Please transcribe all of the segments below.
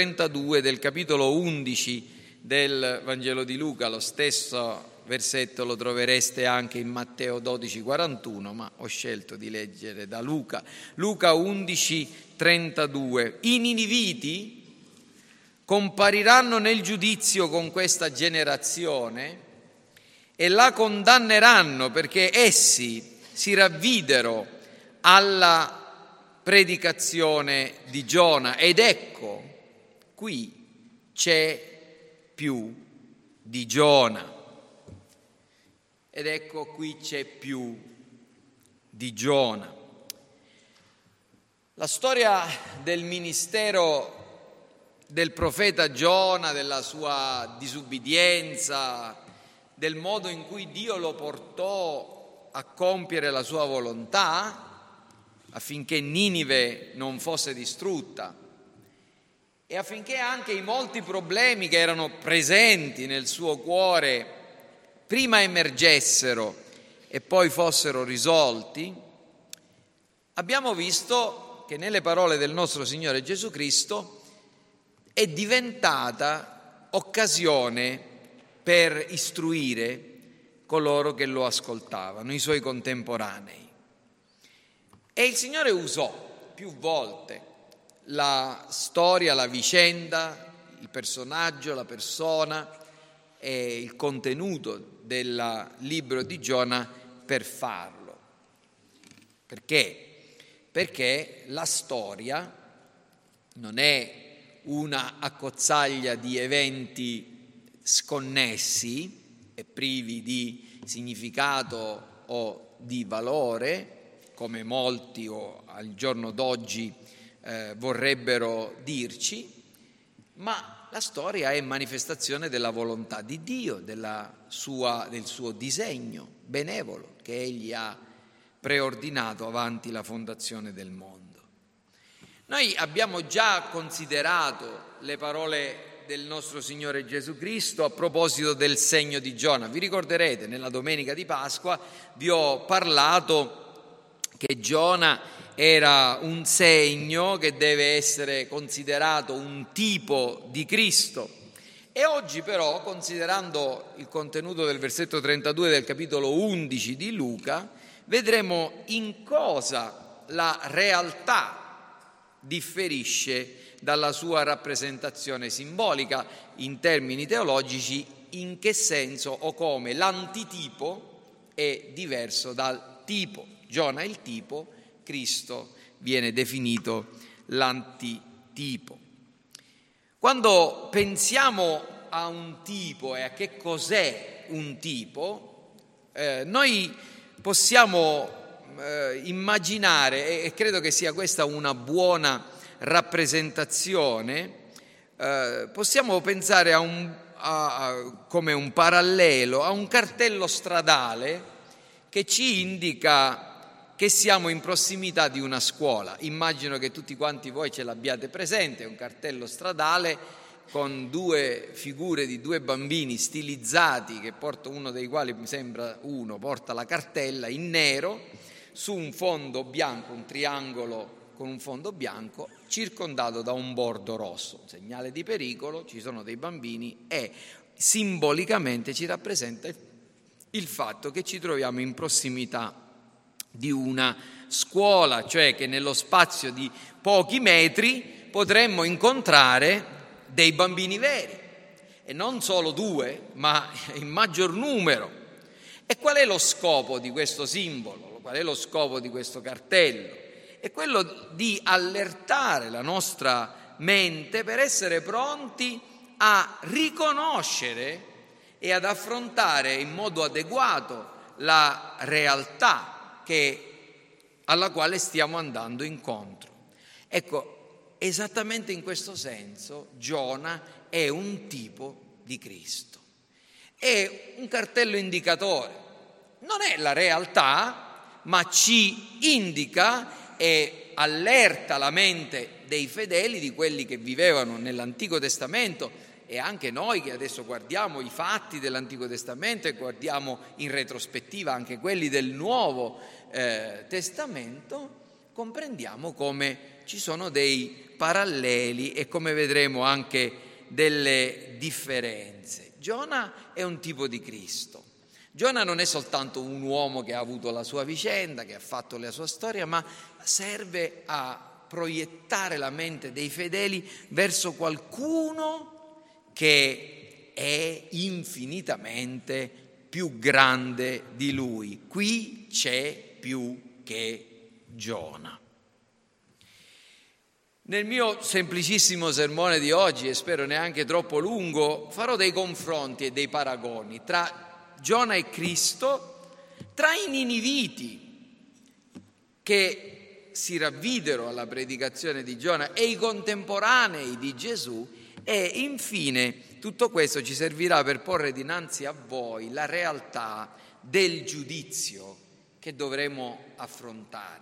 32 del capitolo 11 del Vangelo di Luca, lo stesso versetto lo trovereste anche in Matteo 12, 41, ma ho scelto di leggere da Luca. Luca 11, 32. I niniviti compariranno nel giudizio con questa generazione e la condanneranno perché essi si ravvidero alla predicazione di Giona ed ecco qui c'è più di Giona. Ed ecco qui c'è più di Giona. La storia del ministero del profeta Giona, della sua disubbidienza, del modo in cui Dio lo portò a compiere la sua volontà affinché Ninive non fosse distrutta e affinché anche i molti problemi che erano presenti nel suo cuore prima emergessero e poi fossero risolti, abbiamo visto che nelle parole del nostro Signore Gesù Cristo è diventata occasione per istruire coloro che lo ascoltavano, i suoi contemporanei. E il Signore usò più volte la storia, la vicenda, il personaggio, la persona e il contenuto del libro di Giona per farlo. Perché? Perché la storia non è una accozzaglia di eventi sconnessi e privi di significato o di valore, come molti o al giorno d'oggi eh, vorrebbero dirci, ma la storia è manifestazione della volontà di Dio, sua, del suo disegno benevolo che Egli ha preordinato avanti la fondazione del mondo. Noi abbiamo già considerato le parole del nostro Signore Gesù Cristo a proposito del segno di Giona. Vi ricorderete, nella domenica di Pasqua vi ho parlato che Giona era un segno che deve essere considerato un tipo di Cristo. E oggi però, considerando il contenuto del versetto 32 del capitolo 11 di Luca, vedremo in cosa la realtà differisce dalla sua rappresentazione simbolica in termini teologici, in che senso o come l'antitipo è diverso dal tipo. Giona è il tipo, Cristo viene definito l'antitipo. Quando pensiamo a un tipo e a che cos'è un tipo, eh, noi possiamo eh, immaginare, e credo che sia questa una buona rappresentazione, eh, possiamo pensare a un, a, a, come un parallelo a un cartello stradale che ci indica che siamo in prossimità di una scuola. Immagino che tutti quanti voi ce l'abbiate presente, è un cartello stradale con due figure di due bambini stilizzati, che porta uno dei quali mi sembra uno, porta la cartella in nero su un fondo bianco, un triangolo con un fondo bianco circondato da un bordo rosso, segnale di pericolo, ci sono dei bambini e simbolicamente ci rappresenta il fatto che ci troviamo in prossimità di una scuola, cioè che nello spazio di pochi metri potremmo incontrare dei bambini veri e non solo due, ma in maggior numero. E qual è lo scopo di questo simbolo? Qual è lo scopo di questo cartello? È quello di allertare la nostra mente per essere pronti a riconoscere e ad affrontare in modo adeguato la realtà che, alla quale stiamo andando incontro. Ecco, esattamente in questo senso Giona è un tipo di Cristo. È un cartello indicatore. Non è la realtà, ma ci indica e allerta la mente dei fedeli, di quelli che vivevano nell'Antico Testamento e anche noi che adesso guardiamo i fatti dell'Antico Testamento e guardiamo in retrospettiva anche quelli del Nuovo eh, Testamento, comprendiamo come ci sono dei paralleli e come vedremo anche delle differenze. Giona è un tipo di Cristo. Giona non è soltanto un uomo che ha avuto la sua vicenda, che ha fatto la sua storia, ma serve a proiettare la mente dei fedeli verso qualcuno che è infinitamente più grande di lui. Qui c'è più che Giona. Nel mio semplicissimo sermone di oggi, e spero neanche troppo lungo, farò dei confronti e dei paragoni tra Giona e Cristo, tra i niniviti che si ravvidero alla predicazione di Giona e i contemporanei di Gesù e infine tutto questo ci servirà per porre dinanzi a voi la realtà del giudizio che dovremo affrontare.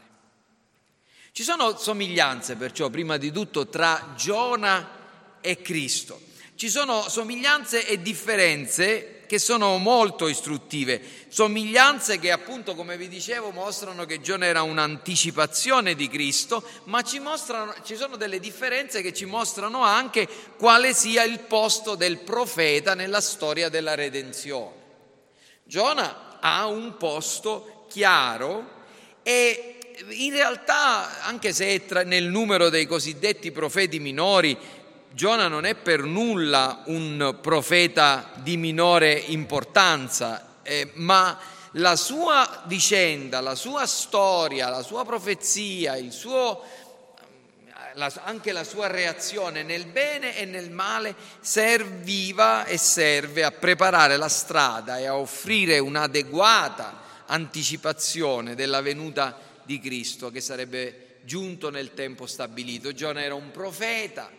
Ci sono somiglianze perciò prima di tutto tra Giona e Cristo. Ci sono somiglianze e differenze che sono molto istruttive, somiglianze che appunto come vi dicevo mostrano che Giona era un'anticipazione di Cristo, ma ci, mostrano, ci sono delle differenze che ci mostrano anche quale sia il posto del profeta nella storia della redenzione. Giona ha un posto chiaro e in realtà, anche se è nel numero dei cosiddetti profeti minori, Giona non è per nulla un profeta di minore importanza, eh, ma la sua vicenda, la sua storia, la sua profezia, suo, la, anche la sua reazione nel bene e nel male serviva e serve a preparare la strada e a offrire un'adeguata anticipazione della venuta di Cristo che sarebbe giunto nel tempo stabilito. Giona era un profeta,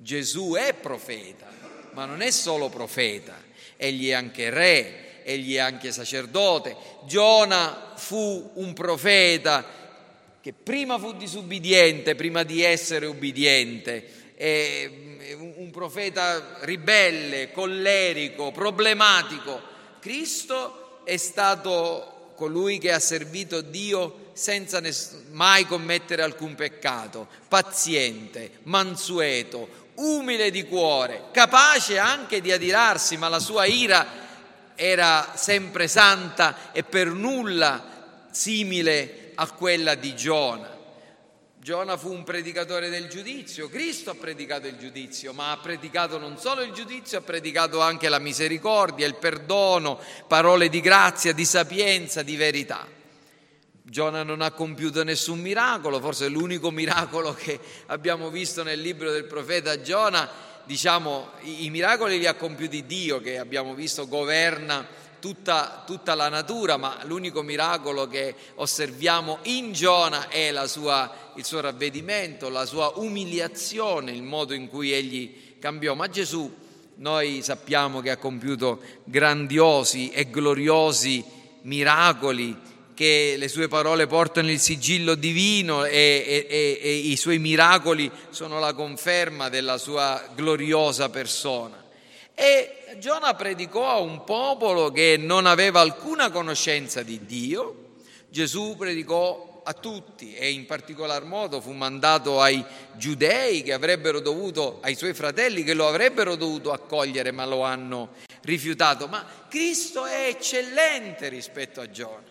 Gesù è profeta, ma non è solo profeta, egli è anche re, egli è anche sacerdote. Giona fu un profeta che prima fu disubbidiente, prima di essere ubbidiente, un profeta ribelle, collerico, problematico. Cristo è stato colui che ha servito Dio senza mai commettere alcun peccato, paziente, mansueto, umile di cuore, capace anche di adirarsi, ma la sua ira era sempre santa e per nulla simile a quella di Giona. Giona fu un predicatore del giudizio, Cristo ha predicato il giudizio, ma ha predicato non solo il giudizio, ha predicato anche la misericordia, il perdono, parole di grazia, di sapienza, di verità. Giona non ha compiuto nessun miracolo, forse l'unico miracolo che abbiamo visto nel libro del profeta Giona, diciamo, i, miracoli li ha compiuti Dio che abbiamo visto governa tutta, tutta, la natura, ma l'unico miracolo che osserviamo in Giona è sua, il suo ravvedimento, la sua umiliazione, il modo in cui egli cambiò. Ma Gesù, noi sappiamo che ha compiuto grandiosi e gloriosi miracoli che le sue parole portano il sigillo divino e, e, e, i suoi miracoli sono la conferma della sua gloriosa persona. E Giona predicò a un popolo che non aveva alcuna conoscenza di Dio, Gesù predicò a tutti e in particolar modo fu mandato ai giudei che avrebbero dovuto, ai suoi fratelli che lo avrebbero dovuto accogliere ma lo hanno rifiutato. Ma Cristo è eccellente rispetto a Giona.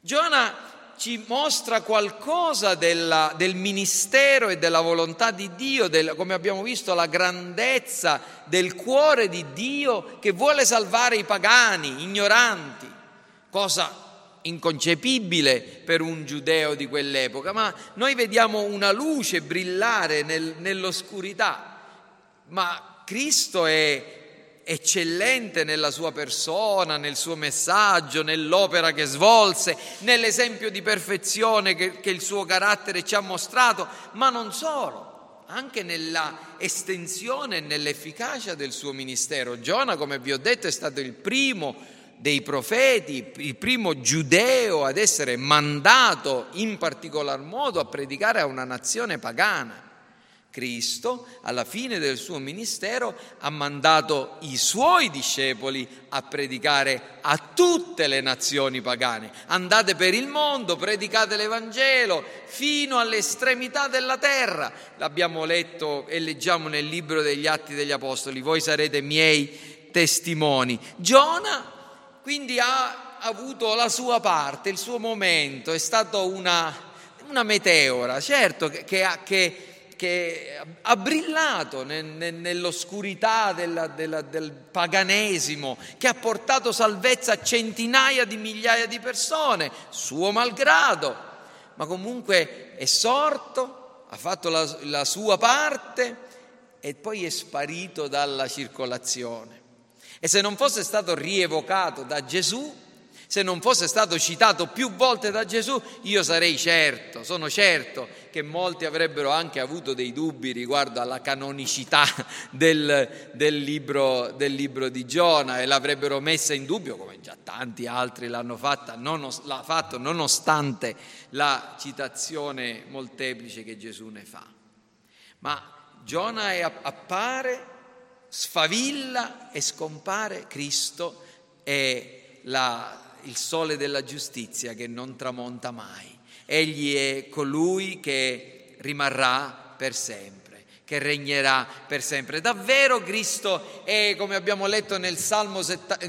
Giona ci mostra qualcosa della, del ministero e della volontà di Dio, del, come abbiamo visto la grandezza del cuore di Dio che vuole salvare i pagani, ignoranti, cosa inconcepibile per un giudeo di quell'epoca, ma noi vediamo una luce brillare nel, nell'oscurità, ma Cristo è eccellente nella sua persona, nel suo messaggio, nell'opera che svolse, nell'esempio di perfezione che, che il suo carattere ci ha mostrato, ma non solo, anche nella estensione e nell'efficacia del suo ministero. Giona, come vi ho detto, è stato il primo dei profeti, il primo giudeo ad essere mandato in particolar modo a predicare a una nazione pagana. Cristo, alla fine del suo ministero, ha mandato i suoi discepoli a predicare a tutte le nazioni pagane. Andate per il mondo, predicate l'Evangelo fino all'estremità della terra. L'abbiamo letto e leggiamo nel libro degli Atti degli Apostoli. Voi sarete miei testimoni. Giona quindi ha avuto la sua parte, il suo momento, è stato una, una meteora, certo che, che, che che ha brillato nell'oscurità della, della, del paganesimo, che ha portato salvezza a centinaia di migliaia di persone, suo malgrado, ma comunque è sorto, ha fatto la, la sua parte e poi è sparito dalla circolazione. E se non fosse stato rievocato da Gesù, se non fosse stato citato più volte da Gesù, io sarei certo, sono certo che molti avrebbero anche avuto dei dubbi riguardo alla canonicità del, del, libro, del libro, di Giona e l'avrebbero messa in dubbio, come già tanti altri l'hanno fatta, nonos, l'ha fatto, nonostante la citazione molteplice che Gesù ne fa. Ma Giona è, appare, sfavilla e scompare Cristo e la il sole della giustizia che non tramonta mai. Egli è colui che rimarrà per sempre, che regnerà per sempre. Davvero Cristo è, come abbiamo letto nel Salmo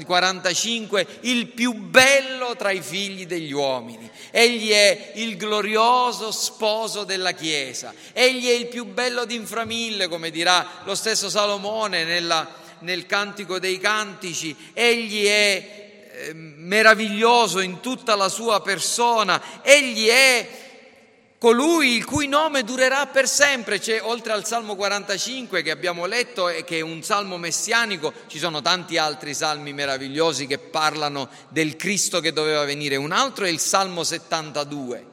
45, il più bello tra i figli degli uomini. Egli è il glorioso sposo della Chiesa. Egli è il più bello d'inframille, come dirà lo stesso Salomone nella, nel Cantico dei Cantici. Egli è eh, meraviglioso in tutta la sua persona, egli è colui il cui nome durerà per sempre. C'è, oltre al Salmo 45 che abbiamo letto e che è un salmo messianico, ci sono tanti altri salmi meravigliosi che parlano del Cristo che doveva venire. Un altro è il Salmo 72.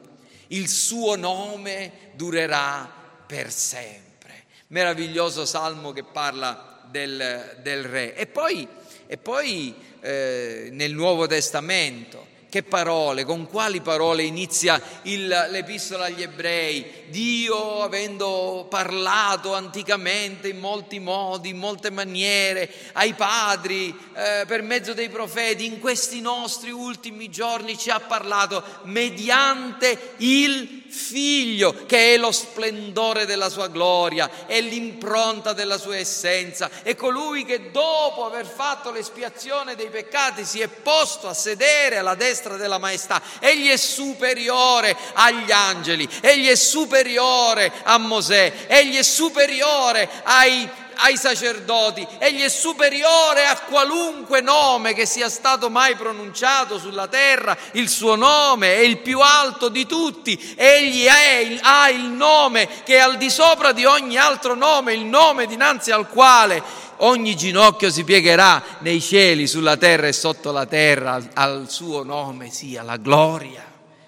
Il suo nome durerà per sempre. Meraviglioso salmo che parla del, del Re. E poi, e poi eh, nel Nuovo Testamento. Che parole, con quali parole inizia il, l'epistola agli ebrei? Dio, avendo parlato anticamente in molti modi, in molte maniere, ai padri, eh, per mezzo dei profeti, in questi nostri ultimi giorni ci ha parlato mediante il figlio che è lo splendore della sua gloria, è l'impronta della sua essenza, è colui che dopo aver fatto l'espiazione dei peccati si è posto a sedere alla destra della maestà. Egli è superiore agli angeli, egli è superiore a Mosè, egli è superiore ai ai sacerdoti, egli è superiore a qualunque nome che sia stato mai pronunciato sulla terra, il suo nome è il più alto di tutti, egli è, ha il nome che è al di sopra di ogni altro nome, il nome dinanzi al quale ogni ginocchio si piegherà nei cieli, sulla terra e sotto la terra, al suo nome sia la gloria.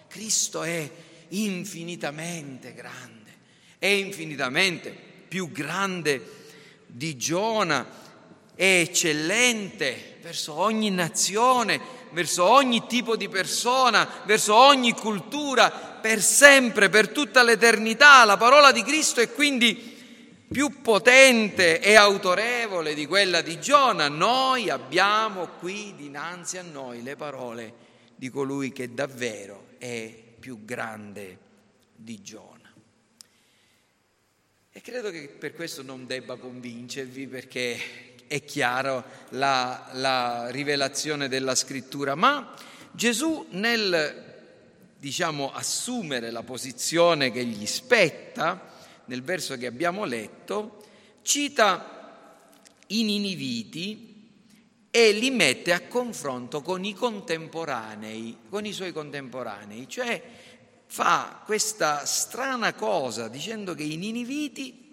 Cristo è infinitamente grande, è infinitamente più grande di Giona è eccellente verso ogni nazione, verso ogni tipo di persona, verso ogni cultura, per sempre, per tutta l'eternità. La parola di Cristo è quindi più potente e autorevole di quella di Giona. Noi abbiamo qui dinanzi a noi le parole di colui che davvero è più grande di Giona. E credo che per questo non debba convincervi perché è chiaro la, la rivelazione della scrittura, ma Gesù nel diciamo assumere la posizione che gli spetta, nel verso che abbiamo letto, cita i Niniviti e li mette a confronto con i contemporanei, con i suoi contemporanei, cioè fa questa strana cosa dicendo che i niniviti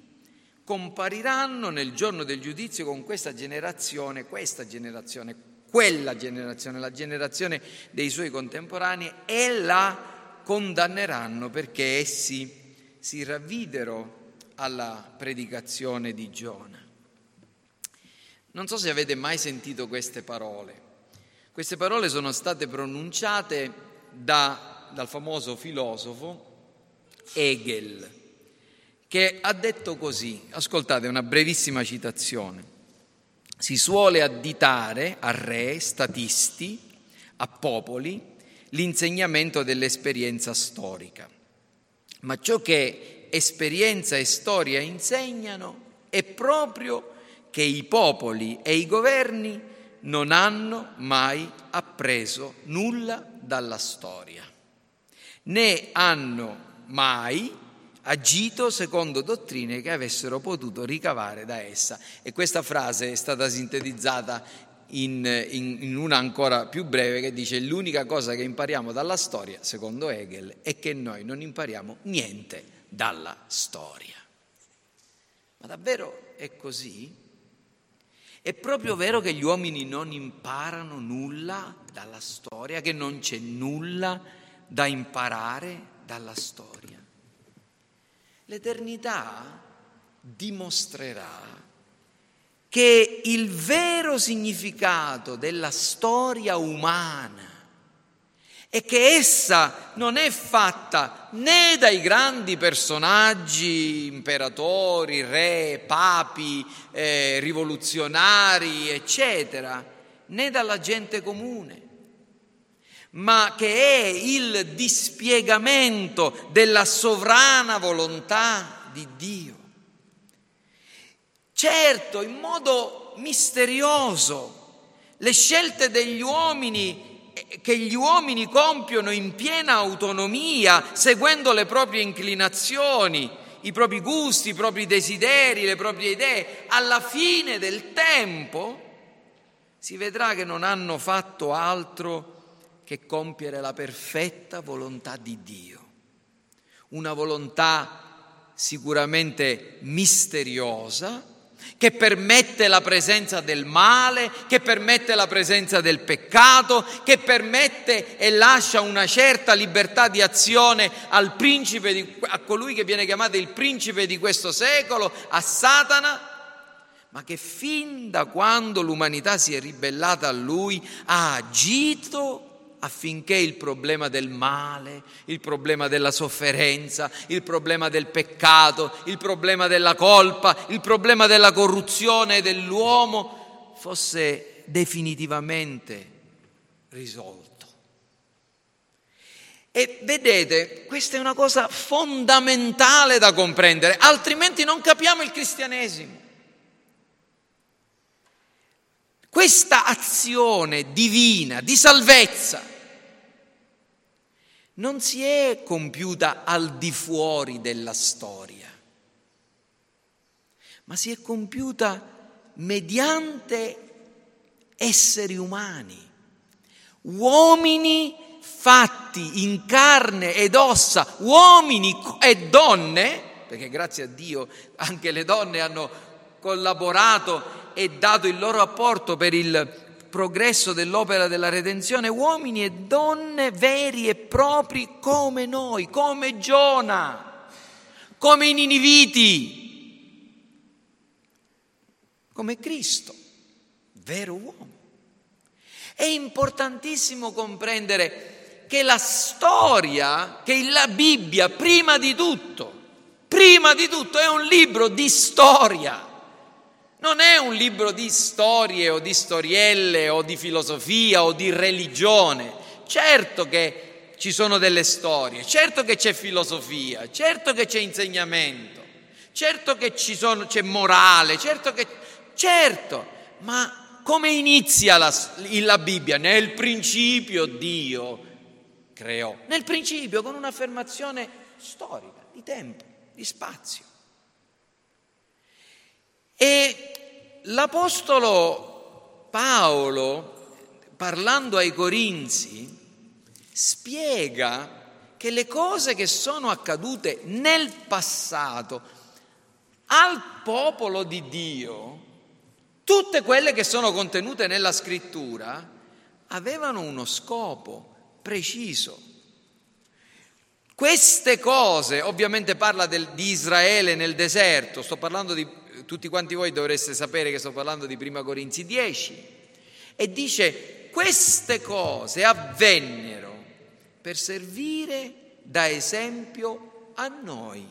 compariranno nel giorno del giudizio con questa generazione, questa generazione, quella generazione, la generazione dei suoi contemporanei e la condanneranno perché essi si ravvidero alla predicazione di Giona. Non so se avete mai sentito queste parole. Queste parole sono state pronunciate da dal famoso filosofo Hegel, che ha detto così, ascoltate una brevissima citazione, si suole additare a re, statisti, a popoli, l'insegnamento dell'esperienza storica. Ma ciò che esperienza e storia insegnano è proprio che i popoli e i governi non hanno mai appreso nulla dalla storia, né hanno mai agito secondo dottrine che avessero potuto ricavare da essa. E questa frase è stata sintetizzata in, in, in, una ancora più breve che dice l'unica cosa che impariamo dalla storia, secondo Hegel, è che noi non impariamo niente dalla storia. Ma davvero è così? È proprio vero che gli uomini non imparano nulla dalla storia, che non c'è nulla da imparare dalla storia. L'eternità dimostrerà che il vero significato della storia umana è che essa non è fatta né dai grandi personaggi, imperatori, re, papi, eh, rivoluzionari, eccetera, né dalla gente comune ma che è il dispiegamento della sovrana volontà di Dio. Certo, in modo misterioso, le scelte degli uomini eh, che gli uomini compiono in piena autonomia, seguendo le proprie inclinazioni, i propri gusti, i propri desideri, le proprie idee, alla fine del tempo si vedrà che non hanno fatto altro che compiere la perfetta volontà di Dio. Una volontà sicuramente misteriosa, che permette la presenza del male, che permette la presenza del peccato, che permette e lascia una certa libertà di azione al principe di, a colui che viene chiamato il principe di questo secolo, a Satana, ma che fin da quando l'umanità si è ribellata a lui ha agito affinché il problema del male, il problema della sofferenza, il problema del peccato, il problema della colpa, il problema della corruzione dell'uomo fosse definitivamente risolto. E vedete, questa è una cosa fondamentale da comprendere, altrimenti non capiamo il cristianesimo. Questa azione divina di salvezza non si è compiuta al di fuori della storia, ma si è compiuta mediante esseri umani, uomini fatti in carne ed ossa, uomini e donne, perché grazie a Dio anche le donne hanno collaborato e dato il loro apporto per il progresso dell'opera della redenzione, uomini e donne veri e propri come noi, come Giona, come i Niniviti, come Cristo, vero uomo. È importantissimo comprendere che la storia, che la Bibbia, prima di tutto, prima di tutto è un libro di storia. Non è un libro di storie o di storielle o di filosofia o di religione. Certo che ci sono delle storie, certo che c'è filosofia, certo che c'è insegnamento, certo che sono, c'è morale, certo che... Certo, ma come inizia la, la Bibbia? Nel principio Dio creò, nel principio con un'affermazione storica, di tempo, di spazio. E l'Apostolo Paolo, parlando ai Corinzi, spiega che le cose che sono accadute nel passato al popolo di Dio, tutte quelle che sono contenute nella scrittura, avevano uno scopo preciso. Queste cose, ovviamente parla del, di Israele nel deserto, sto parlando di tutti quanti voi dovreste sapere che sto parlando di Prima Corinzi 10, e dice queste cose avvennero per servire da esempio a noi,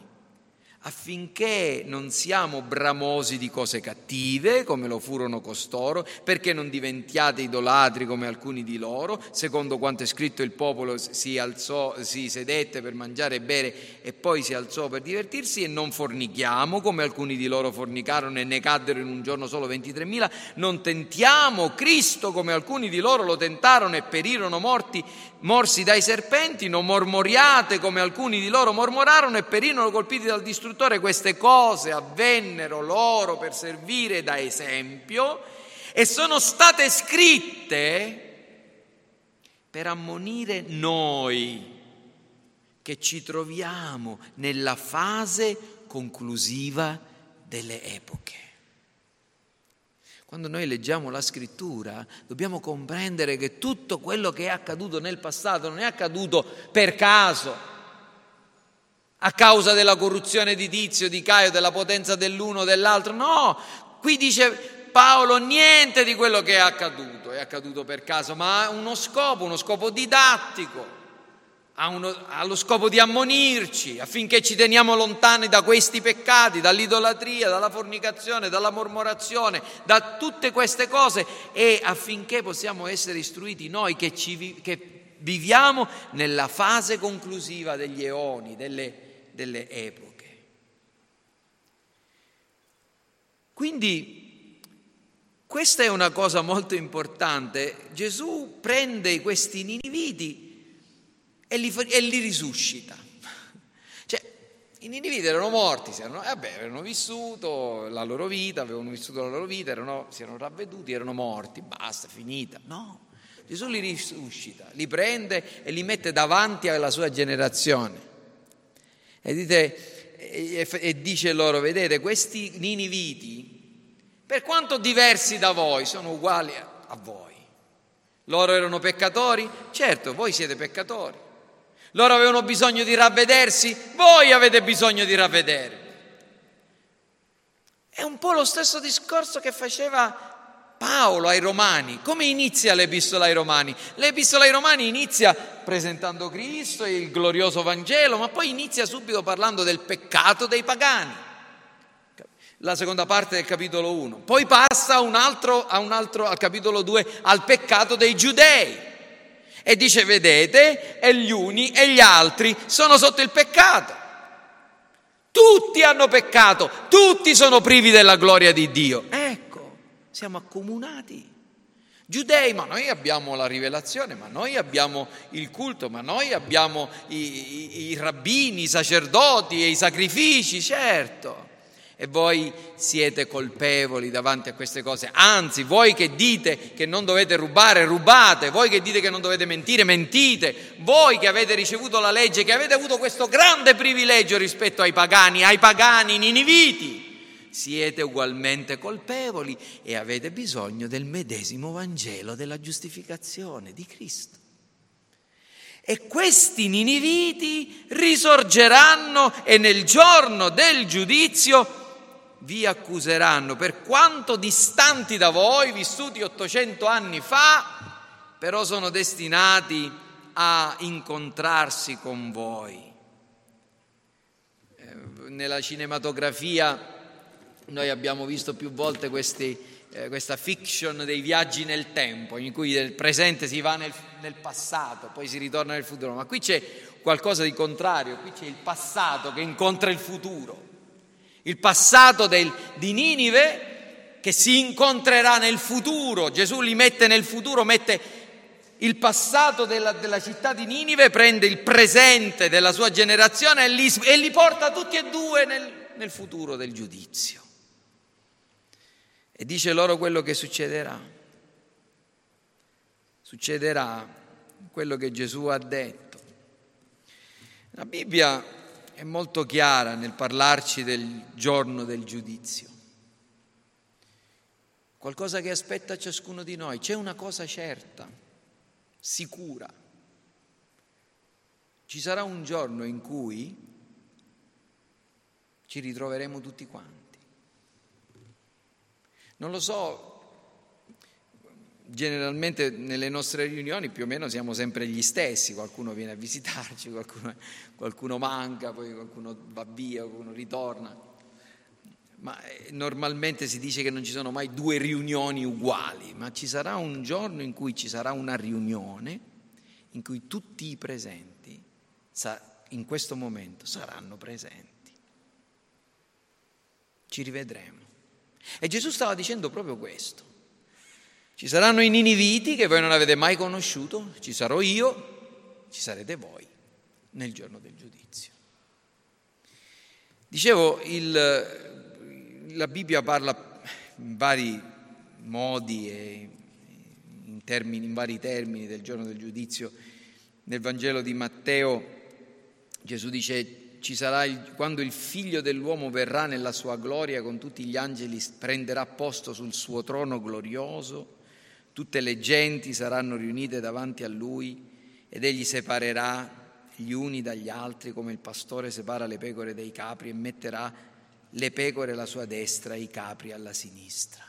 affinché non siamo bramosi di cose cattive, come lo furono costoro, perché non diventiate idolatri come alcuni di loro, secondo quanto è scritto il popolo si alzò, si sedette per mangiare e bere e poi si alzò per divertirsi e non fornichiamo come alcuni di loro fornicarono e ne caddero in un giorno solo 23.000, non tentiamo Cristo come alcuni di loro lo tentarono e perirono morti, morsi dai serpenti, non mormoriate come alcuni di loro mormorarono e perirono colpiti dal distruttore istruttore, queste cose avvennero loro per servire da esempio e sono state scritte per ammonire noi che ci troviamo nella fase conclusiva delle epoche. Quando noi leggiamo la scrittura dobbiamo comprendere che tutto quello che è accaduto nel passato non è accaduto per caso, a causa della corruzione di Tizio, di Caio, della potenza dell'uno o dell'altro. No, qui dice Paolo niente di quello che è accaduto, è accaduto per caso, ma ha uno scopo, uno scopo didattico, uno, ha lo scopo di ammonirci affinché ci teniamo lontani da questi peccati, dall'idolatria, dalla fornicazione, dalla mormorazione, da tutte queste cose e affinché possiamo essere istruiti noi che, ci, che viviamo nella fase conclusiva degli eoni, delle delle epoche. Quindi questa è una cosa molto importante. Gesù prende questi niniviti e li, e li risuscita. Cioè, i niniviti erano morti, erano, vabbè, avevano vissuto la loro vita, avevano vissuto la loro vita, erano, si erano ravveduti, erano morti, basta, finita. No, Gesù li risuscita, li prende e li mette davanti alla sua generazione. E, dite, e, e dice loro, vedete, questi niniviti, per quanto diversi da voi, sono uguali a, a voi. Loro erano peccatori? Certo, voi siete peccatori. Loro avevano bisogno di ravvedersi? Voi avete bisogno di ravvedervi. È un po' lo stesso discorso che faceva Paolo ai Romani. Come inizia l'epistola ai Romani? L'epistola ai Romani inizia presentando Cristo e il glorioso Vangelo, ma poi inizia subito parlando del peccato dei pagani. La seconda parte del capitolo 1. Poi passa un altro, un altro, al capitolo 2 al peccato dei giudei. E dice, vedete, e gli uni e gli altri sono sotto il peccato. Tutti hanno peccato, tutti sono privi della gloria di Dio. Ecco siamo accomunati. Giudei, ma noi abbiamo la rivelazione, ma noi abbiamo il culto, ma noi abbiamo i, i, i rabbini, i sacerdoti e i sacrifici, certo. E voi siete colpevoli davanti a queste cose. Anzi, voi che dite che non dovete rubare, rubate. Voi che dite che non dovete mentire, mentite. Voi che avete ricevuto la legge, che avete avuto questo grande privilegio rispetto ai pagani, ai pagani niniviti siete ugualmente colpevoli e avete bisogno del medesimo Vangelo della giustificazione di Cristo. E questi niniviti risorgeranno e nel giorno del giudizio vi accuseranno, per quanto distanti da voi, vissuti 800 anni fa, però sono destinati a incontrarsi con voi. Eh, nella cinematografia noi abbiamo visto più volte questi, eh, questa fiction dei viaggi nel tempo, in cui nel presente si va nel, nel, passato, poi si ritorna nel futuro, ma qui c'è qualcosa di contrario, qui c'è il passato che incontra il futuro, il passato del, di Ninive che si incontrerà nel futuro, Gesù li mette nel futuro, mette il passato della, della, città di Ninive, prende il presente della sua generazione e li, e li porta tutti e due nel, nel futuro del giudizio e dice loro quello che succederà. Succederà quello che Gesù ha detto. La Bibbia è molto chiara nel parlarci del giorno del giudizio. Qualcosa che aspetta ciascuno di noi. C'è una cosa certa, sicura. Ci sarà un giorno in cui ci ritroveremo tutti quanti. Non lo so, generalmente nelle nostre riunioni più o meno siamo sempre gli stessi, qualcuno viene a visitarci, qualcuno, qualcuno manca, poi qualcuno va via, qualcuno ritorna. Ma eh, normalmente si dice che non ci sono mai due riunioni uguali, ma ci sarà un giorno in cui ci sarà una riunione in cui tutti i presenti in questo momento saranno presenti. Ci rivedremo. E Gesù stava dicendo proprio questo. Ci saranno i niniviti che voi non avete mai conosciuto, ci sarò io, ci sarete voi nel giorno del giudizio. Dicevo, il, la Bibbia parla in vari modi e in, termini, in vari termini del giorno del giudizio. Nel Vangelo di Matteo Gesù dice ci sarà il, quando il figlio dell'uomo verrà nella sua gloria con tutti gli angeli, prenderà posto sul suo trono glorioso Tutte le genti saranno riunite davanti a lui ed egli separerà gli uni dagli altri come il pastore separa le pecore dai capri e metterà le pecore alla sua destra e i capri alla sinistra.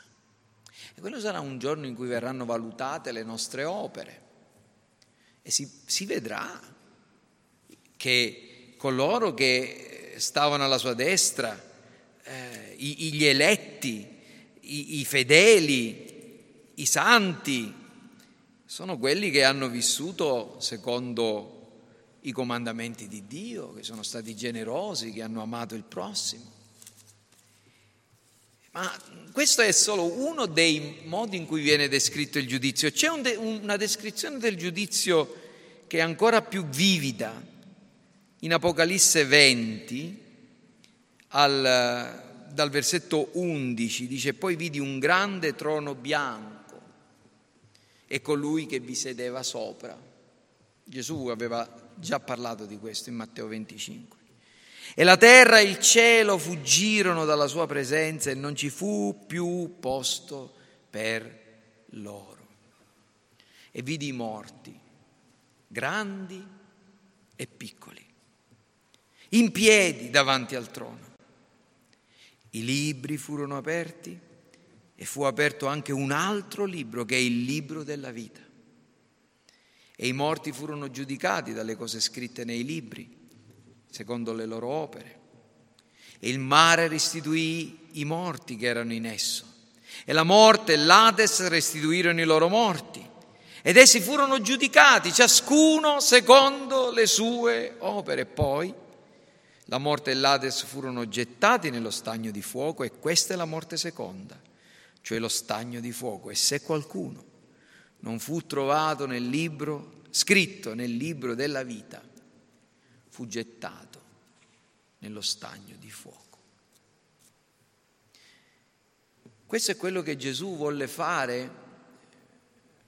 E quello sarà un giorno in cui verranno valutate le nostre opere e si, si vedrà che coloro che stavano alla sua destra, eh, gli eletti, i, i fedeli, i santi sono quelli che hanno vissuto secondo i comandamenti di Dio, che sono stati generosi, che hanno amato il prossimo. Ma questo è solo uno dei modi in cui viene descritto il giudizio. C'è un de- una descrizione del giudizio che è ancora più vivida in Apocalisse 20, al, dal versetto 11, dice poi vidi un grande trono bianco e colui che vi sedeva sopra. Gesù aveva già parlato di questo in Matteo 25. E la terra e il cielo fuggirono dalla sua presenza e non ci fu più posto per loro. E vidi i morti, grandi e piccoli, in piedi davanti al trono. I libri furono aperti e fu aperto anche un altro libro che è il libro della vita. E i morti furono giudicati dalle cose scritte nei libri, secondo le loro opere. E il mare restituì i morti che erano in esso. E la morte e l'Ades restituirono i loro morti. Ed essi furono giudicati, ciascuno secondo le sue opere. Poi la morte e l'Ades furono gettati nello stagno di fuoco e questa è la morte seconda cioè lo stagno di fuoco. E se qualcuno non fu trovato nel libro, scritto nel libro della vita, fu gettato nello stagno di fuoco. Questo è quello che Gesù volle fare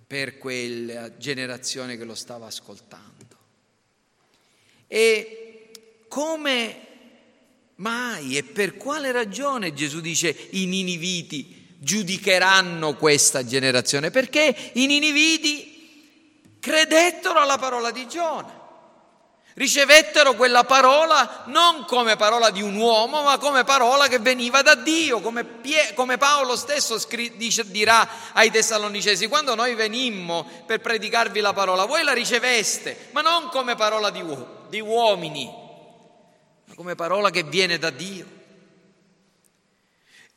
per quella generazione che lo stava ascoltando. E come mai e per quale ragione Gesù dice i niniviti giudicheranno questa generazione, perché i niniviti credettero alla parola di Giona. Ricevettero quella parola non come parola di un uomo, ma come parola che veniva da Dio, come, Pie- come Paolo stesso scri- dice, dirà ai Tessalonicesi, quando noi venimmo per predicarvi la parola, voi la riceveste, ma non come parola di, uo- di uomini, ma come parola che viene da Dio.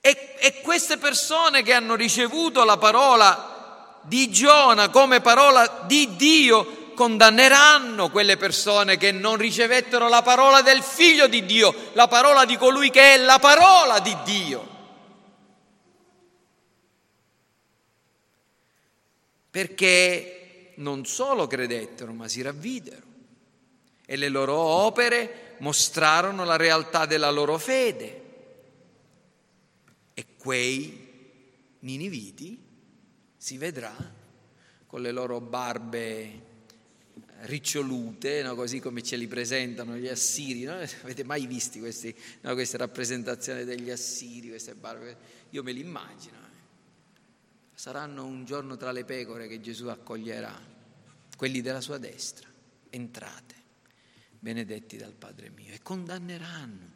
E, e queste persone che hanno ricevuto la parola di Giona come parola di Dio condanneranno quelle persone che non ricevettero la parola del figlio di Dio, la parola di colui che è la parola di Dio. Perché non solo credettero, ma si ravvidero e le loro opere mostrarono la realtà della loro fede quei niniviti si vedrà con le loro barbe ricciolute, no? così come ce li presentano gli assiri. No? Avete mai visto questi, no? queste rappresentazioni degli assiri, queste barbe? Io me li immagino. Eh. Saranno un giorno tra le pecore che Gesù accoglierà, quelli della sua destra. Entrate, benedetti dal Padre mio, e condanneranno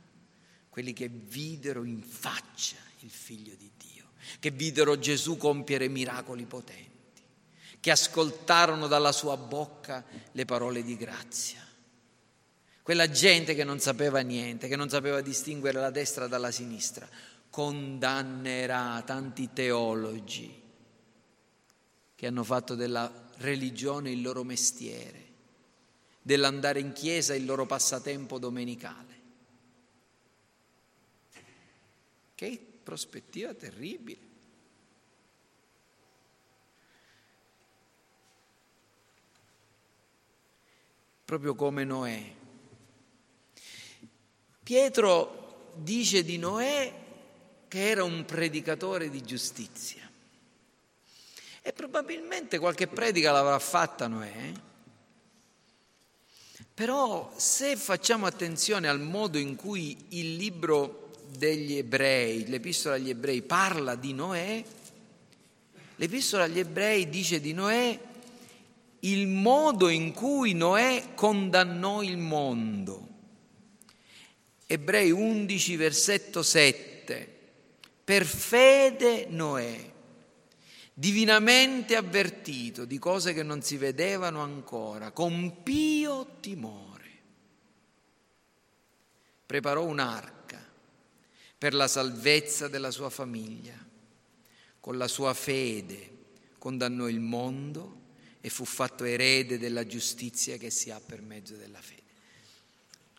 quelli che videro in faccia il figlio di Dio, che videro Gesù compiere miracoli potenti. che ascoltarono dalla sua bocca le parole di grazia. Quella gente che non sapeva niente, che non sapeva distinguere la destra dalla sinistra, condannerà tanti teologi che hanno fatto della religione il loro mestiere, dell'andare in chiesa il loro passatempo domenicale. Che prospettiva terribile. Proprio come Noè. Pietro dice di Noè che era un predicatore di giustizia. E probabilmente qualche predica l'avrà fatta Noè. Però se facciamo attenzione al modo in cui il libro degli ebrei, l'epistola agli ebrei parla di Noè, l'epistola agli ebrei dice di Noè il modo in cui Noè condannò il mondo. Ebrei 11, versetto 7 per fede Noè, divinamente avvertito di cose che non si vedevano ancora, con pio timore, preparò un'arca per la salvezza della sua famiglia. Con la sua fede condannò il mondo e fu fatto erede della giustizia che si ha per mezzo della fede.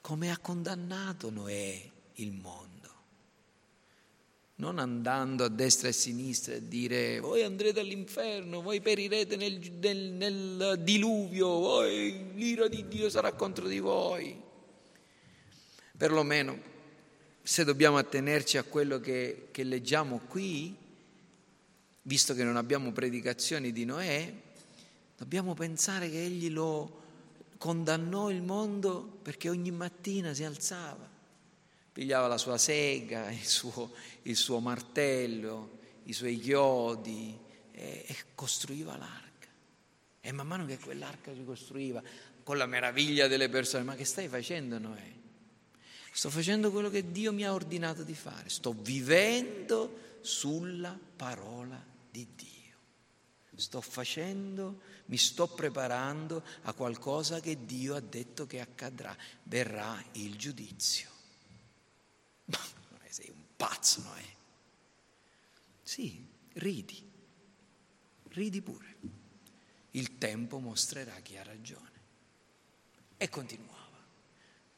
Come ha condannato Noè il mondo? non andando a destra e a sinistra e dire voi andrete all'inferno, voi perirete nel, nel, nel diluvio, voi, l'ira di Dio sarà contro di voi. Perlomeno, se dobbiamo attenerci a quello che, che leggiamo qui, visto che non abbiamo predicazioni di Noè, dobbiamo pensare che egli lo condannò il mondo perché ogni mattina si alzava pigliava la sua sega, il suo, il suo martello, i suoi chiodi e, e costruiva l'arca. E man mano che quell'arca si costruiva, con la meraviglia delle persone, ma che stai facendo Noè? Sto facendo quello che Dio mi ha ordinato di fare, sto vivendo sulla parola di Dio. Sto facendo, mi sto preparando a qualcosa che Dio ha detto che accadrà, verrà il giudizio. Ma sei un pazzo, Noè. Sì, ridi, ridi pure. Il tempo mostrerà chi ha ragione. E continuava.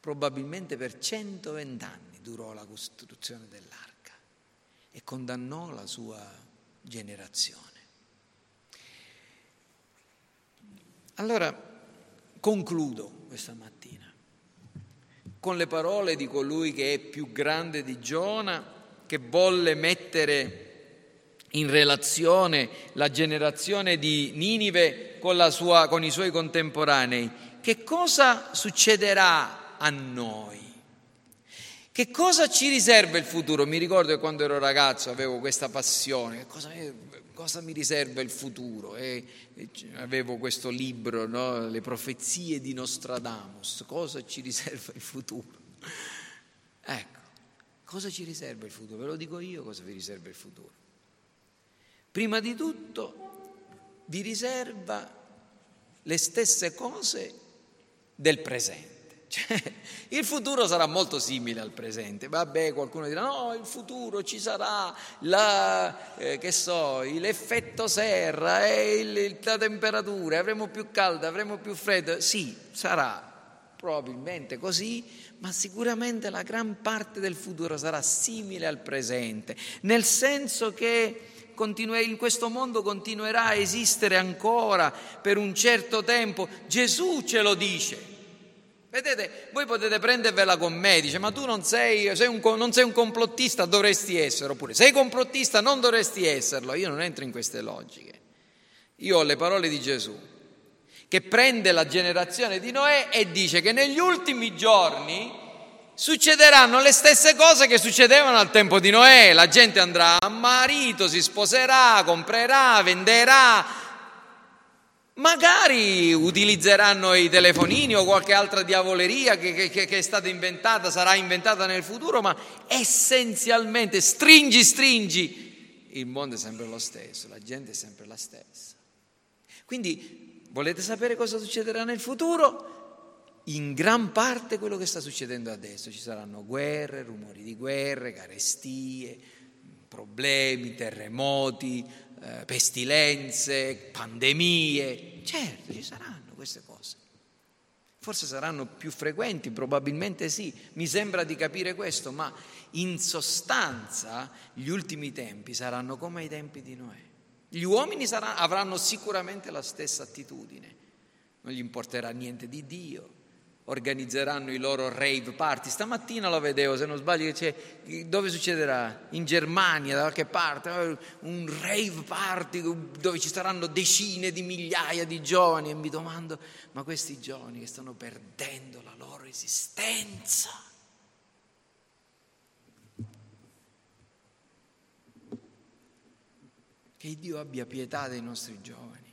Probabilmente per 120 anni durò la costruzione dell'arca e condannò la sua generazione. Allora, concludo questa mattina con le parole di colui che è più grande di Giona, che volle mettere in relazione la generazione di Ninive con, sua, con i suoi contemporanei. Che cosa succederà a noi? Che cosa ci riserva il futuro? Mi ricordo che quando ero ragazzo avevo questa passione, cosa, cosa mi riserva il futuro? E, avevo questo libro, no? Le profezie di Nostradamus, cosa ci riserva il futuro? Ecco, cosa ci riserva il futuro? Ve lo dico io cosa vi riserva il futuro. Prima di tutto vi riserva le stesse cose del presente. Cioè, il futuro sarà molto simile al presente. Vabbè, qualcuno dirà: no, il futuro ci sarà la, eh, che so, l'effetto serra e il, la temperatura, avremo più caldo, avremo più freddo. Sì, sarà probabilmente così, ma sicuramente la gran parte del futuro sarà simile al presente, nel senso che in questo mondo continuerà a esistere ancora per un certo tempo. Gesù ce lo dice. Vedete, voi potete prendervela con me, dice, ma tu non sei, sei un, non sei un complottista, dovresti esserlo, oppure sei complottista, non dovresti esserlo. Io non entro in queste logiche. Io ho le parole di Gesù, che prende la generazione di Noè e dice che negli ultimi giorni succederanno le stesse cose che succedevano al tempo di Noè. La gente andrà a marito, si sposerà, comprerà, venderà, Magari utilizzeranno i telefonini o qualche altra diavoleria che, che, che, è stata inventata, sarà inventata nel futuro, ma essenzialmente stringi, stringi, il mondo è sempre lo stesso, la gente è sempre la stessa. Quindi volete sapere cosa succederà nel futuro? In gran parte quello che sta succedendo adesso. Ci saranno guerre, rumori di guerre, carestie, problemi, terremoti, eh, pestilenze, pandemie. Certo, ci saranno queste cose. Forse saranno più frequenti, probabilmente sì, mi sembra di capire questo, ma in sostanza gli ultimi tempi saranno come i tempi di Noè. Gli uomini saranno, avranno sicuramente la stessa attitudine, non gli importerà niente di Dio, organizzeranno i loro rave party. Stamattina lo vedevo, se non sbaglio, dove succederà? In Germania, da qualche parte, un rave party dove ci saranno decine di migliaia di giovani e mi domando, ma questi giovani che stanno perdendo la loro esistenza. Che Dio abbia pietà dei nostri giovani.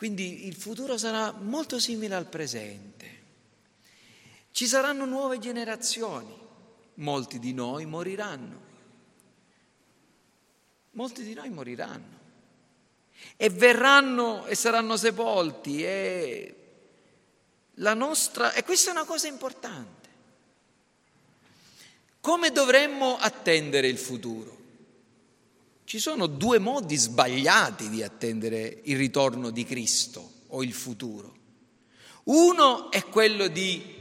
Quindi il futuro sarà molto simile al presente. Ci saranno nuove generazioni, molti di noi moriranno. Molti di noi moriranno e verranno e saranno sepolti e la nostra e questa è una cosa importante. Come dovremmo attendere il futuro? Ci sono due modi sbagliati di attendere il ritorno di Cristo o il futuro. Uno è quello di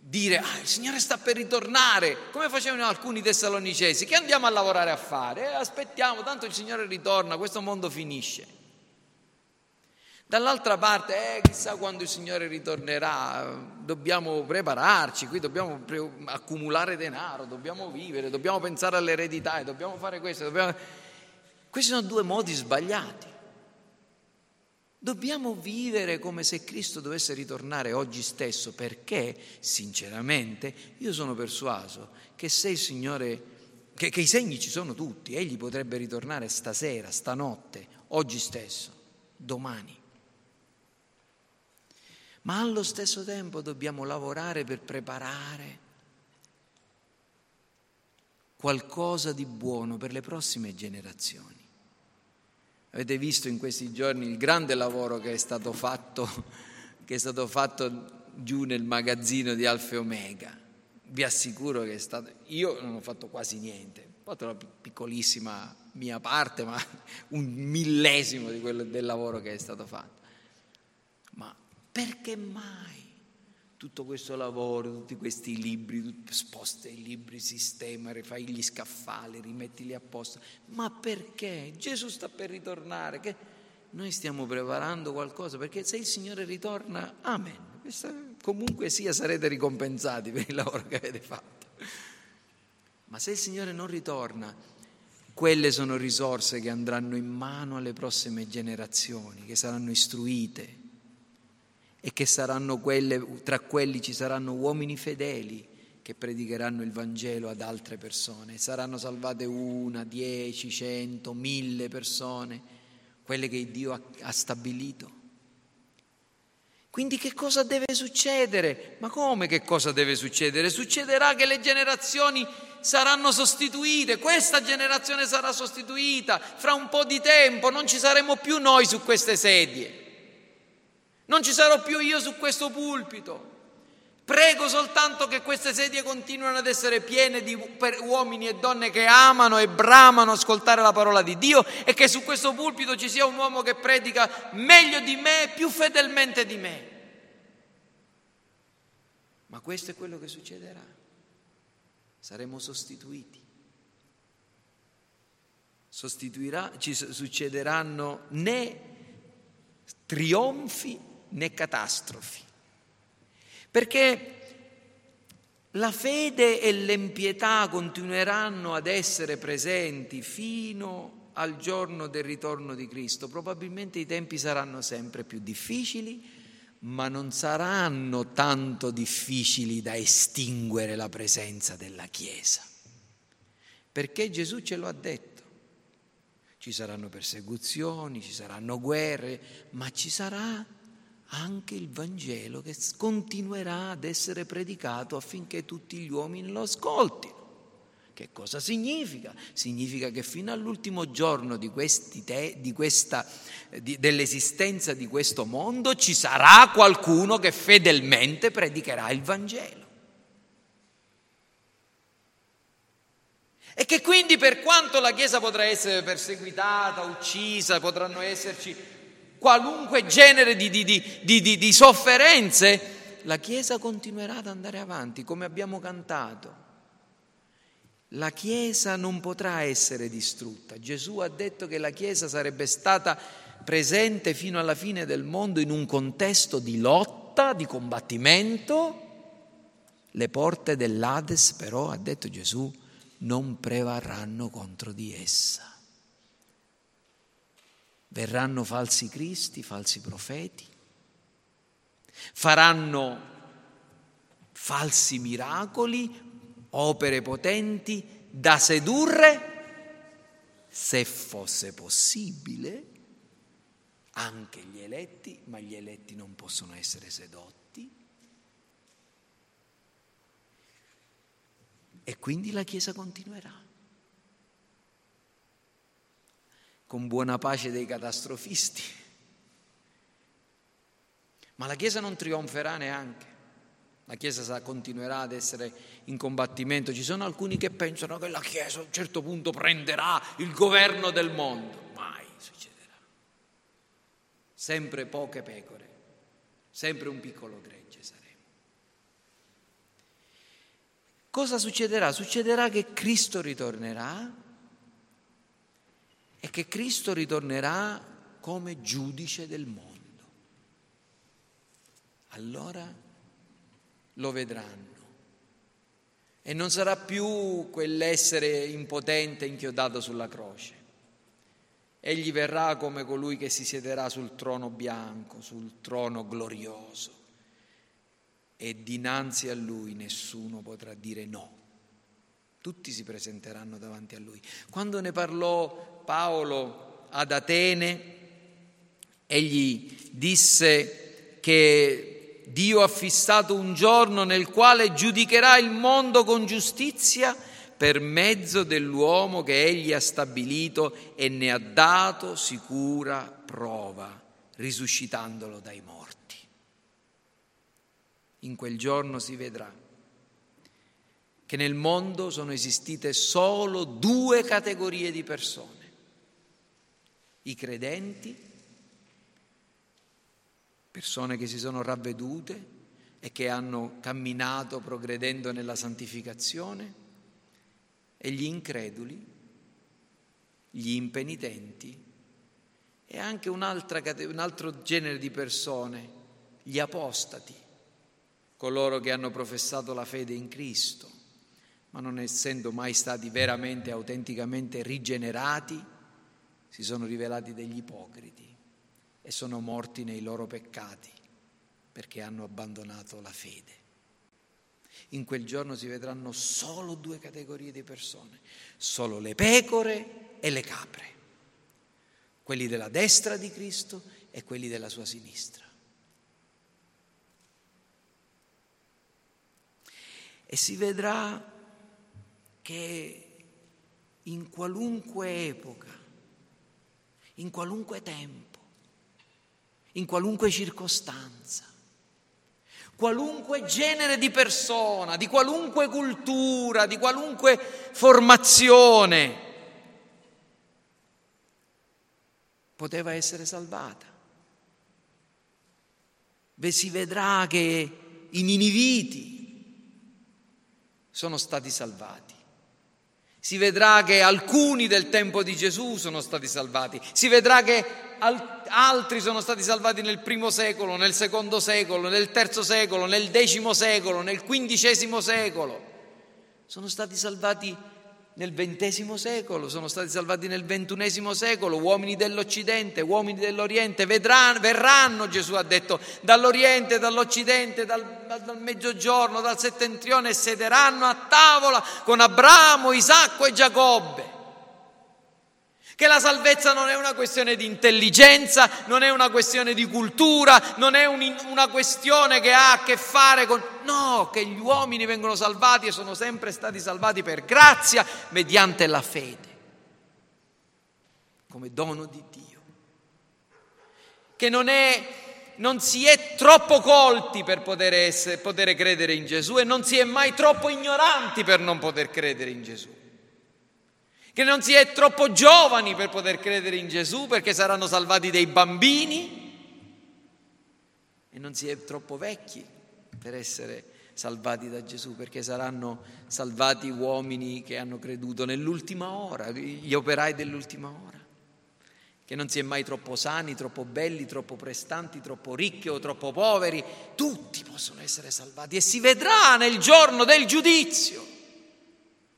dire, ah, il Signore sta per ritornare, come facevano alcuni tessalonicesi, che andiamo a lavorare a fare, eh, aspettiamo, tanto il Signore ritorna, questo mondo finisce. Dall'altra parte, eh, chissà quando il Signore ritornerà, dobbiamo prepararci, qui dobbiamo pre- accumulare denaro, dobbiamo vivere, dobbiamo pensare all'eredità, dobbiamo fare questo. Dobbiamo... Questi sono due modi sbagliati. Dobbiamo vivere come se Cristo dovesse ritornare oggi stesso, perché sinceramente io sono persuaso che se il Signore, che, che i segni ci sono tutti, Egli potrebbe ritornare stasera, stanotte, oggi stesso, domani ma allo stesso tempo dobbiamo lavorare per preparare qualcosa di buono per le prossime generazioni. Avete visto in questi giorni il grande lavoro che è stato fatto, che è stato fatto giù nel magazzino di Alfa e Omega. Vi assicuro che è stato... Io non ho fatto quasi niente, ho fatto una piccolissima mia parte, ma un millesimo quello del lavoro che è stato fatto. Perché mai tutto questo lavoro, tutti questi libri, sposta i libri, sistema, rifai gli scaffali, rimettili a posto? Ma perché? Gesù sta per ritornare. Che noi stiamo preparando qualcosa perché se il Signore ritorna, amen. Comunque sia sarete ricompensati per il lavoro che avete fatto. Ma se il Signore non ritorna, quelle sono risorse che andranno in mano alle prossime generazioni, che saranno istruite, e che saranno quelle, tra quelli ci saranno uomini fedeli che predicheranno il Vangelo ad altre persone. Saranno salvate una, dieci, cento, mille persone, quelle che Dio ha, ha stabilito. Quindi che cosa deve succedere? Ma come che cosa deve succedere? Succederà che le generazioni saranno sostituite, questa generazione sarà sostituita, fra un po' di tempo non ci saremo più noi su queste sedie. Non ci sarò più io su questo pulpito. Prego soltanto che queste sedie continuino ad essere piene di uomini e donne che amano e bramano ascoltare la parola di Dio e che su questo pulpito ci sia un uomo che predica meglio di me, più fedelmente di me. Ma questo è quello che succederà. Saremo sostituiti. Sostituirà, ci succederanno né trionfi né catastrofi. Perché la fede e l'empietà continueranno ad essere presenti fino al giorno del ritorno di Cristo. Probabilmente i tempi saranno sempre più difficili, ma non saranno tanto difficili da estinguere la presenza della Chiesa. Perché Gesù ce lo ha detto. Ci saranno persecuzioni, ci saranno guerre, ma ci sarà anche il Vangelo che continuerà ad essere predicato affinché tutti gli uomini lo ascoltino. Che cosa significa? Significa che fino all'ultimo giorno di te, di questa, di, dell'esistenza di questo mondo ci sarà qualcuno che fedelmente predicherà il Vangelo. E che quindi per quanto la Chiesa potrà essere perseguitata, uccisa, potranno esserci qualunque genere di, di, di, di sofferenze, la Chiesa continuerà ad andare avanti come abbiamo cantato. La Chiesa non potrà essere distrutta. Gesù ha detto che la Chiesa sarebbe stata presente fino alla fine del mondo in un contesto di lotta, di combattimento. Le porte dell'Ades però, ha detto Gesù, non prevarranno contro di essa. Verranno falsi cristi, falsi profeti, faranno falsi miracoli, opere potenti da sedurre, se fosse possibile, anche gli eletti, ma gli eletti non possono essere sedotti. E quindi la Chiesa continuerà. Con buona pace dei catastrofisti. Ma la Chiesa non trionferà neanche. La Chiesa continuerà ad essere in combattimento. Ci sono alcuni che pensano che la Chiesa a un certo punto prenderà il governo del mondo. Mai succederà. Sempre poche pecore, sempre un piccolo gregge saremo. Cosa succederà? Succederà che Cristo ritornerà e che Cristo ritornerà come giudice del mondo. Allora lo vedranno. E non sarà più quell'essere impotente inchiodato sulla croce. Egli verrà come colui che si siederà sul trono bianco, sul trono glorioso. E dinanzi a lui nessuno potrà dire no. Tutti si presenteranno davanti a lui. Quando ne parlò Paolo ad Atene, egli disse che Dio ha fissato un giorno nel quale giudicherà il mondo con giustizia per mezzo dell'uomo che egli ha stabilito e ne ha dato sicura prova, risuscitandolo dai morti. In quel giorno si vedrà che nel mondo sono esistite solo due categorie di persone, i credenti persone che si sono ravvedute e che hanno camminato progredendo nella santificazione, e gli increduli, gli impenitenti e anche un altro genere di persone, gli apostati, coloro che hanno professato la fede in Cristo, ma non essendo mai stati veramente, autenticamente rigenerati, si sono rivelati degli ipocriti e sono morti nei loro peccati perché hanno abbandonato la fede. In quel giorno si vedranno solo due categorie di persone, solo le pecore e le capre, quelli della destra di Cristo e quelli della sua sinistra. E si vedrà che in qualunque epoca, in qualunque tempo, in qualunque circostanza, qualunque genere di persona, di qualunque cultura, di qualunque formazione, poteva essere salvata. Ve si vedrà che i niniviti sono stati salvati. Si vedrà che alcuni del tempo di Gesù sono stati salvati. Si vedrà che altri sono stati salvati nel primo secolo, nel secondo secolo, nel terzo secolo, nel decimo secolo, nel quindicesimo secolo. Sono stati salvati nel XX secolo, sono stati salvati nel XXI secolo, uomini dell'Occidente, uomini dell'Oriente, vedranno, verranno, Gesù ha detto, dall'Oriente, dall'Occidente, dal, dal Mezzogiorno, dal Settentrione e sederanno a tavola con Abramo, Isacco e Giacobbe. Che la salvezza non è una questione di intelligenza, non è una questione di cultura, non è un, una questione che ha a che fare con... No, che gli uomini vengono salvati e sono sempre stati salvati per grazia mediante la fede, come dono di Dio. Che non, è, non si è troppo colti per poter, essere, poter credere in Gesù e non si è mai troppo ignoranti per non poter credere in Gesù che non si è troppo giovani per poter credere in Gesù perché saranno salvati dei bambini. E non si è troppo vecchi per essere salvati da Gesù perché saranno salvati uomini che hanno creduto nell'ultima ora, gli operai dell'ultima ora. Che non si è mai troppo sani, troppo belli, troppo prestanti, troppo ricchi o troppo poveri, tutti possono essere salvati e si vedrà nel giorno del giudizio,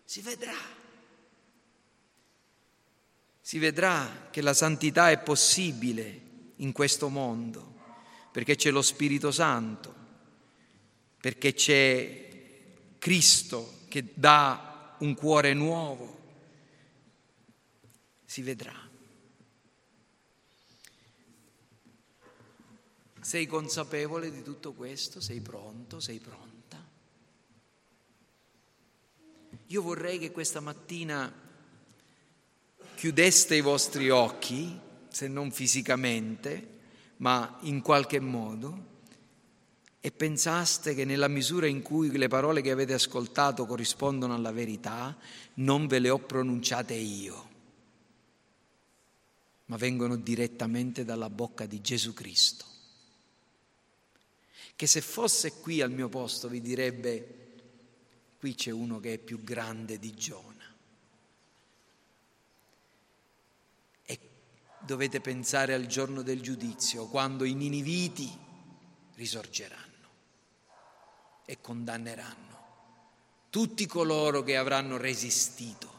si vedrà si vedrà che la santità è possibile in questo mondo, perché c'è lo Spirito Santo, perché c'è Cristo che dà un cuore nuovo. Si vedrà. Sei consapevole di tutto questo? Sei pronto? Sei pronta? Io vorrei che questa mattina chiudeste i vostri occhi, se non fisicamente, ma in qualche modo, e pensaste che nella misura in cui le parole che avete ascoltato corrispondono alla verità, non ve le ho pronunciate io, ma vengono direttamente dalla bocca di Gesù Cristo, che se fosse qui al mio posto vi direbbe, qui c'è uno che è più grande di Giona. Dovete pensare al giorno del giudizio, quando i niniviti risorgeranno e condanneranno tutti coloro che avranno resistito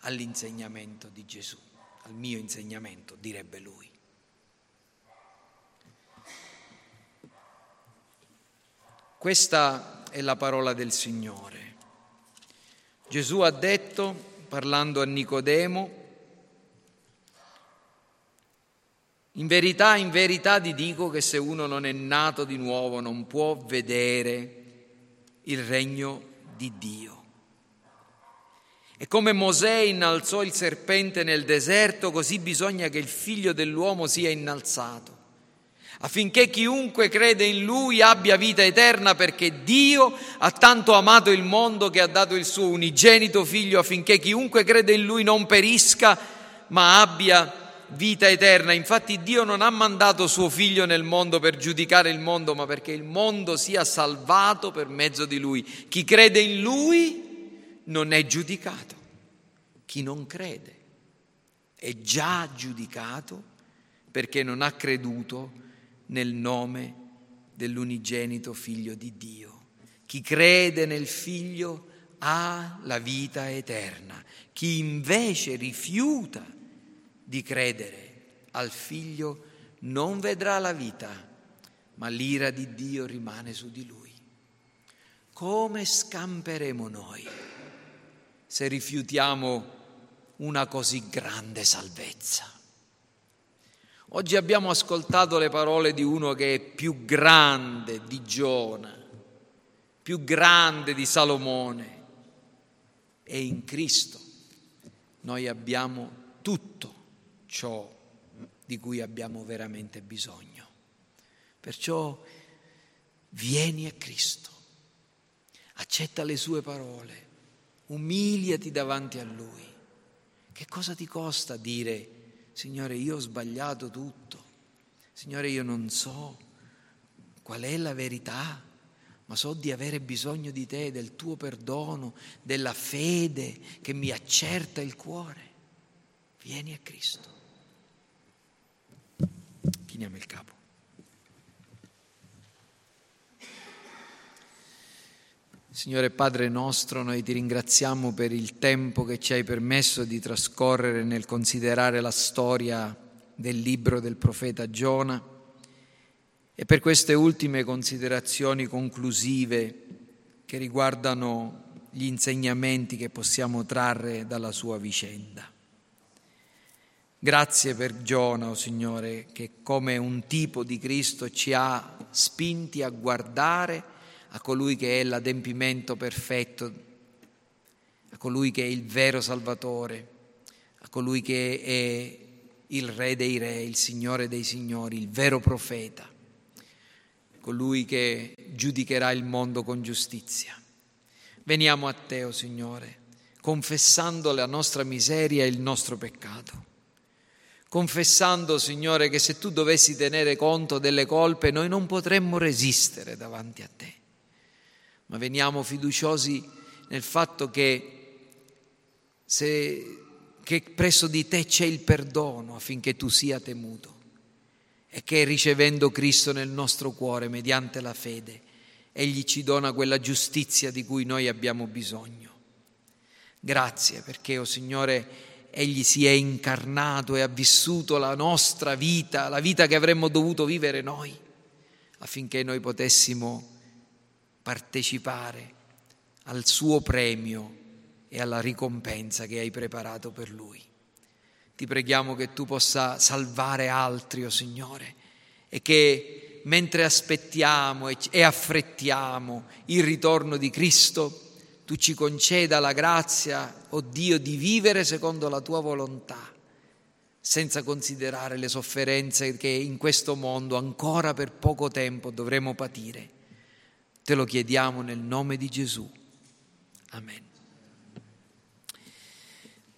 all'insegnamento di Gesù, al mio insegnamento, direbbe lui. Questa è la parola del Signore. Gesù ha detto, parlando a Nicodemo, In verità, in verità ti dico che se uno non è nato di nuovo non può vedere il regno di Dio. E come Mosè innalzò il serpente nel deserto, così bisogna che il figlio dell'uomo sia innalzato, affinché chiunque crede in lui abbia vita eterna, perché Dio ha tanto amato il mondo che ha dato il suo unigenito figlio, affinché chiunque crede in lui non perisca, ma abbia vita eterna. Infatti Dio non ha mandato suo figlio nel mondo per giudicare il mondo, ma perché il mondo sia salvato per mezzo di lui. Chi crede in lui non è giudicato. Chi non crede è già giudicato perché non ha creduto nel nome dell'unigenito figlio di Dio. Chi crede nel figlio ha la vita eterna. Chi invece rifiuta di credere al figlio non vedrà la vita, ma l'ira di Dio rimane su di lui. Come scamperemo noi se rifiutiamo una così grande salvezza? Oggi abbiamo ascoltato le parole di uno che è più grande di Giona, più grande di Salomone e in Cristo noi abbiamo tutto ciò di cui abbiamo veramente bisogno. Perciò vieni a Cristo, accetta le sue parole, umiliati davanti a Lui. Che cosa ti costa dire, Signore, io ho sbagliato tutto, Signore, io non so qual è la verità, ma so di avere bisogno di te, del tuo perdono, della fede che mi accerta il cuore. Vieni a Cristo. Chiniamo il capo. Signore Padre nostro, noi ti ringraziamo per il tempo che ci hai permesso di trascorrere nel considerare la storia del libro del profeta Giona e per queste ultime considerazioni conclusive che riguardano gli insegnamenti che possiamo trarre dalla sua vicenda. Grazie per Giona, oh Signore, che come un tipo di Cristo ci ha spinti a guardare a colui che è l'adempimento perfetto, a colui che è il vero Salvatore, a colui che è il Re dei Re, il Signore dei Signori, il vero profeta, colui che giudicherà il mondo con giustizia. Veniamo a te, o oh Signore, confessando la nostra miseria e il nostro peccato confessando, Signore, che se tu dovessi tenere conto delle colpe, noi non potremmo resistere davanti a te. Ma veniamo fiduciosi nel fatto che, se, che presso di te c'è il perdono affinché tu sia temuto e che ricevendo Cristo nel nostro cuore mediante la fede, Egli ci dona quella giustizia di cui noi abbiamo bisogno. Grazie perché, o oh Signore, Egli si è incarnato e ha vissuto la nostra vita, la vita che avremmo dovuto vivere noi, affinché noi potessimo partecipare al suo premio e alla ricompensa che hai preparato per lui. Ti preghiamo che tu possa salvare altri, o oh Signore, e che mentre aspettiamo e affrettiamo il ritorno di Cristo, tu ci conceda la grazia, oh Dio, di vivere secondo la tua volontà, senza considerare le sofferenze che in questo mondo ancora per poco tempo dovremo patire. Te lo chiediamo nel nome di Gesù. Amen.